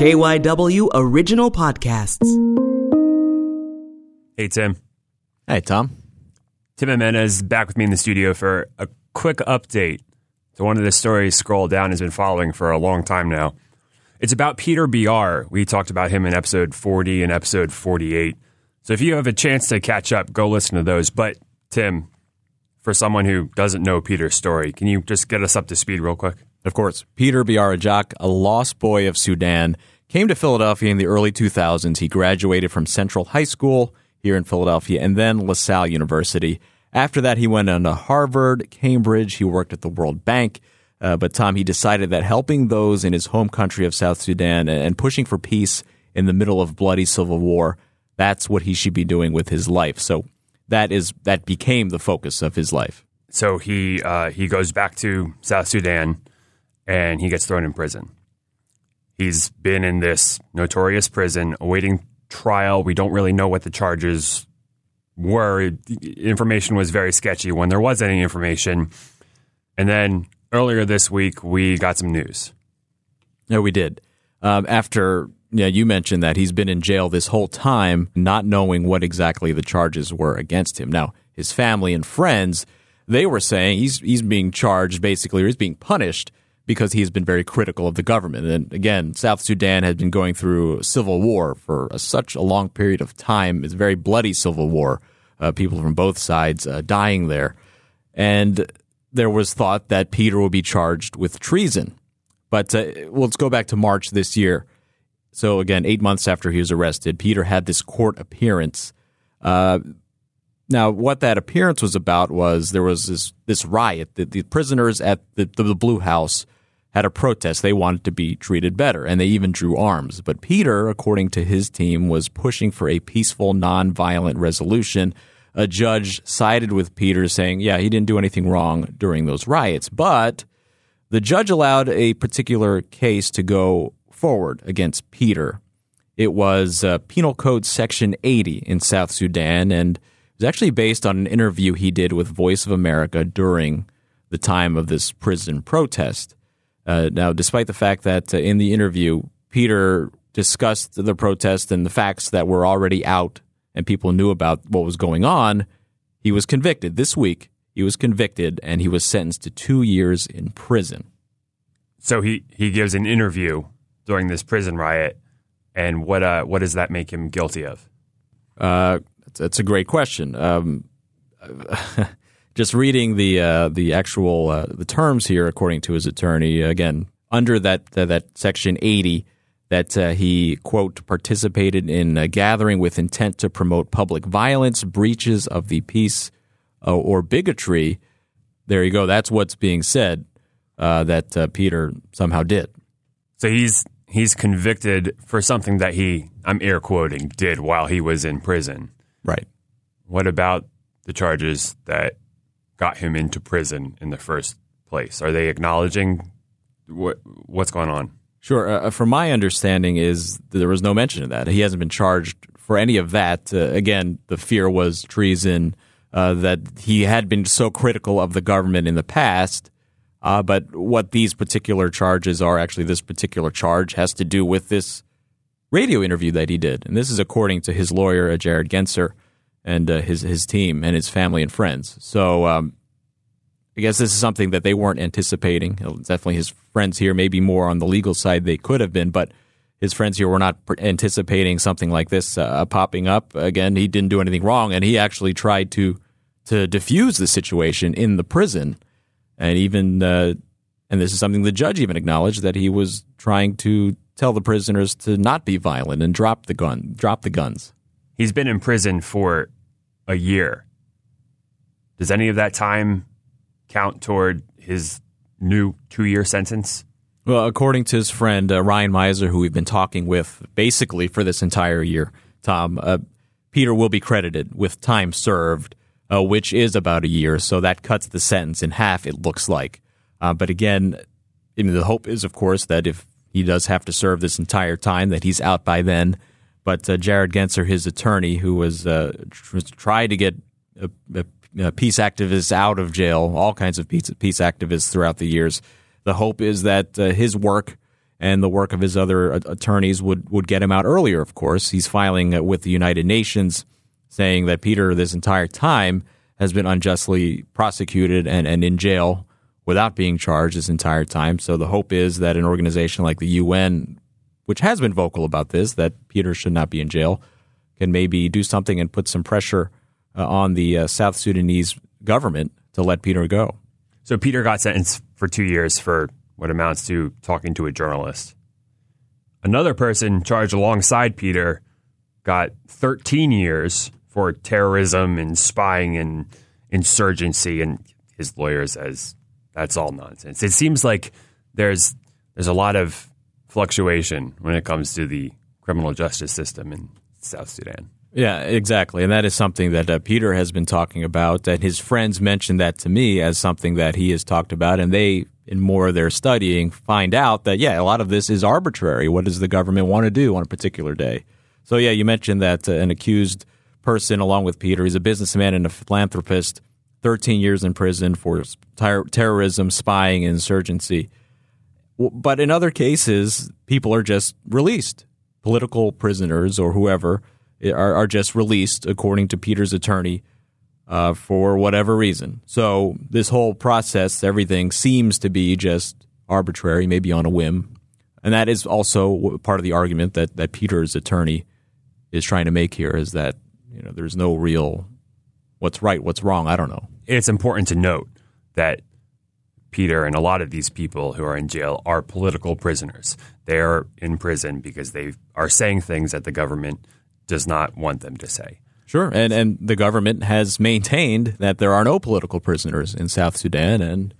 KYW Original Podcasts. Hey, Tim. Hey, Tom. Tim Jimenez back with me in the studio for a quick update to one of the stories Scroll Down has been following for a long time now. It's about Peter Biar. We talked about him in episode 40 and episode 48. So if you have a chance to catch up, go listen to those. But, Tim, for someone who doesn't know Peter's story, can you just get us up to speed real quick? Of course, Peter Biar Ajak, a lost boy of Sudan, came to Philadelphia in the early 2000s. He graduated from Central High School here in Philadelphia and then LaSalle University. After that, he went on to Harvard, Cambridge. He worked at the World Bank. Uh, but Tom, he decided that helping those in his home country of South Sudan and pushing for peace in the middle of bloody civil war, that's what he should be doing with his life. So that is that became the focus of his life. So he uh, he goes back to South Sudan and he gets thrown in prison. He's been in this notorious prison awaiting trial. We don't really know what the charges were. Information was very sketchy when there was any information. And then earlier this week, we got some news. Yeah, we did. Um, after yeah, you mentioned that he's been in jail this whole time, not knowing what exactly the charges were against him. Now, his family and friends, they were saying he's he's being charged basically, or he's being punished because he's been very critical of the government. And again, South Sudan has been going through civil war for a, such a long period of time. It's a very bloody civil war. Uh, people from both sides uh, dying there. And there was thought that Peter would be charged with treason. But uh, well, let's go back to March this year. So again, eight months after he was arrested, Peter had this court appearance. Uh, now, what that appearance was about was there was this this riot. The, the prisoners at the, the Blue House had a protest. They wanted to be treated better, and they even drew arms. But Peter, according to his team, was pushing for a peaceful, nonviolent resolution. A judge sided with Peter, saying, yeah, he didn't do anything wrong during those riots. But the judge allowed a particular case to go forward against Peter. It was uh, Penal Code Section 80 in South Sudan, and it was actually based on an interview he did with Voice of America during the time of this prison protest. Uh, now, despite the fact that uh, in the interview, Peter discussed the protest and the facts that were already out and people knew about what was going on, he was convicted this week. He was convicted and he was sentenced to two years in prison. So he, he gives an interview during this prison riot, and what uh, what does that make him guilty of? Uh, that's, that's a great question. Um, just reading the uh, the actual uh, the terms here, according to his attorney, again under that uh, that section eighty, that uh, he quote participated in a gathering with intent to promote public violence, breaches of the peace, uh, or bigotry. There you go. That's what's being said uh, that Peter somehow did. So he's he's convicted for something that he I'm air quoting did while he was in prison. Right. What about the charges that got him into prison in the first place? Are they acknowledging what what's going on? Sure. Uh, from my understanding, is there was no mention of that. He hasn't been charged for any of that. Uh, again, the fear was treason. Uh, that he had been so critical of the government in the past. Uh, but what these particular charges are, actually, this particular charge has to do with this radio interview that he did, and this is according to his lawyer, uh, Jared Genser and uh, his his team and his family and friends. So um, I guess this is something that they weren't anticipating. Definitely his friends here, maybe more on the legal side, they could have been, but his friends here were not anticipating something like this uh, popping up. Again, he didn't do anything wrong, and he actually tried to to diffuse the situation in the prison, and even uh, and this is something the judge even acknowledged that he was trying to tell the prisoners to not be violent and drop the gun, drop the guns. He's been in prison for a year. Does any of that time count toward his new two year sentence? Well, according to his friend uh, Ryan Miser, who we've been talking with basically for this entire year, Tom, uh, Peter will be credited with time served, uh, which is about a year. So that cuts the sentence in half, it looks like. Uh, but again, I mean, the hope is, of course, that if he does have to serve this entire time, that he's out by then. But uh, Jared Genser, his attorney, who was uh, tried to get a, a, a peace activists out of jail, all kinds of peace, peace activists throughout the years, the hope is that uh, his work and the work of his other attorneys would, would get him out earlier, of course. He's filing with the United Nations saying that Peter, this entire time, has been unjustly prosecuted and, and in jail without being charged this entire time. So the hope is that an organization like the UN, which has been vocal about this, that Peter should not be in jail, can maybe do something and put some pressure uh, on the uh, South Sudanese government to let Peter go. So Peter got sentenced for two years for what amounts to talking to a journalist. Another person charged alongside Peter got 13 years for terrorism and spying and insurgency, and his lawyer says that's all nonsense. It seems like there's there's a lot of fluctuation when it comes to the criminal justice system in South Sudan. Yeah, exactly. And that is something that uh, Peter has been talking about. And his friends mentioned that to me as something that he has talked about. And they, in more of their studying, find out that, yeah, a lot of this is arbitrary. What does the government want to do on a particular day? So, yeah, you mentioned that uh, an accused person, along with Peter, he's a businessman and a philanthropist, 13 years in prison for ter- terrorism, spying, and insurgency. But in other cases, people are just released. Political prisoners or whoever are, are just released, according to Peter's attorney, uh, for whatever reason. So this whole process, everything seems to be just arbitrary, maybe on a whim. And that is also part of the argument that, that Peter's attorney is trying to make here is that you know there's no real what's right, what's wrong. I don't know. It's important to note that Peter and a lot of these people who are in jail are political prisoners. They are in prison because they are saying things that the government does not want them to say. Sure, and and the government has maintained that there are no political prisoners in South Sudan, and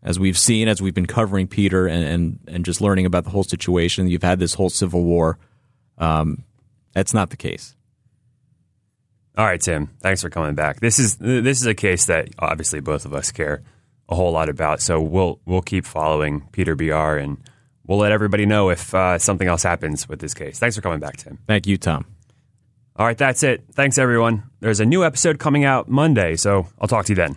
as we've seen, as we've been covering Peter and and, and just learning about the whole situation, you've had this whole civil war. Um, that's not the case. All right, Tim. Thanks for coming back. This is this is a case that obviously both of us care a whole lot about. So we'll we'll keep following Peter Biar. and we'll let everybody know if uh, something else happens with this case. Thanks for coming back, Tim. Thank you, Tom. All right, that's it. Thanks, everyone. There's a new episode coming out Monday, so I'll talk to you then.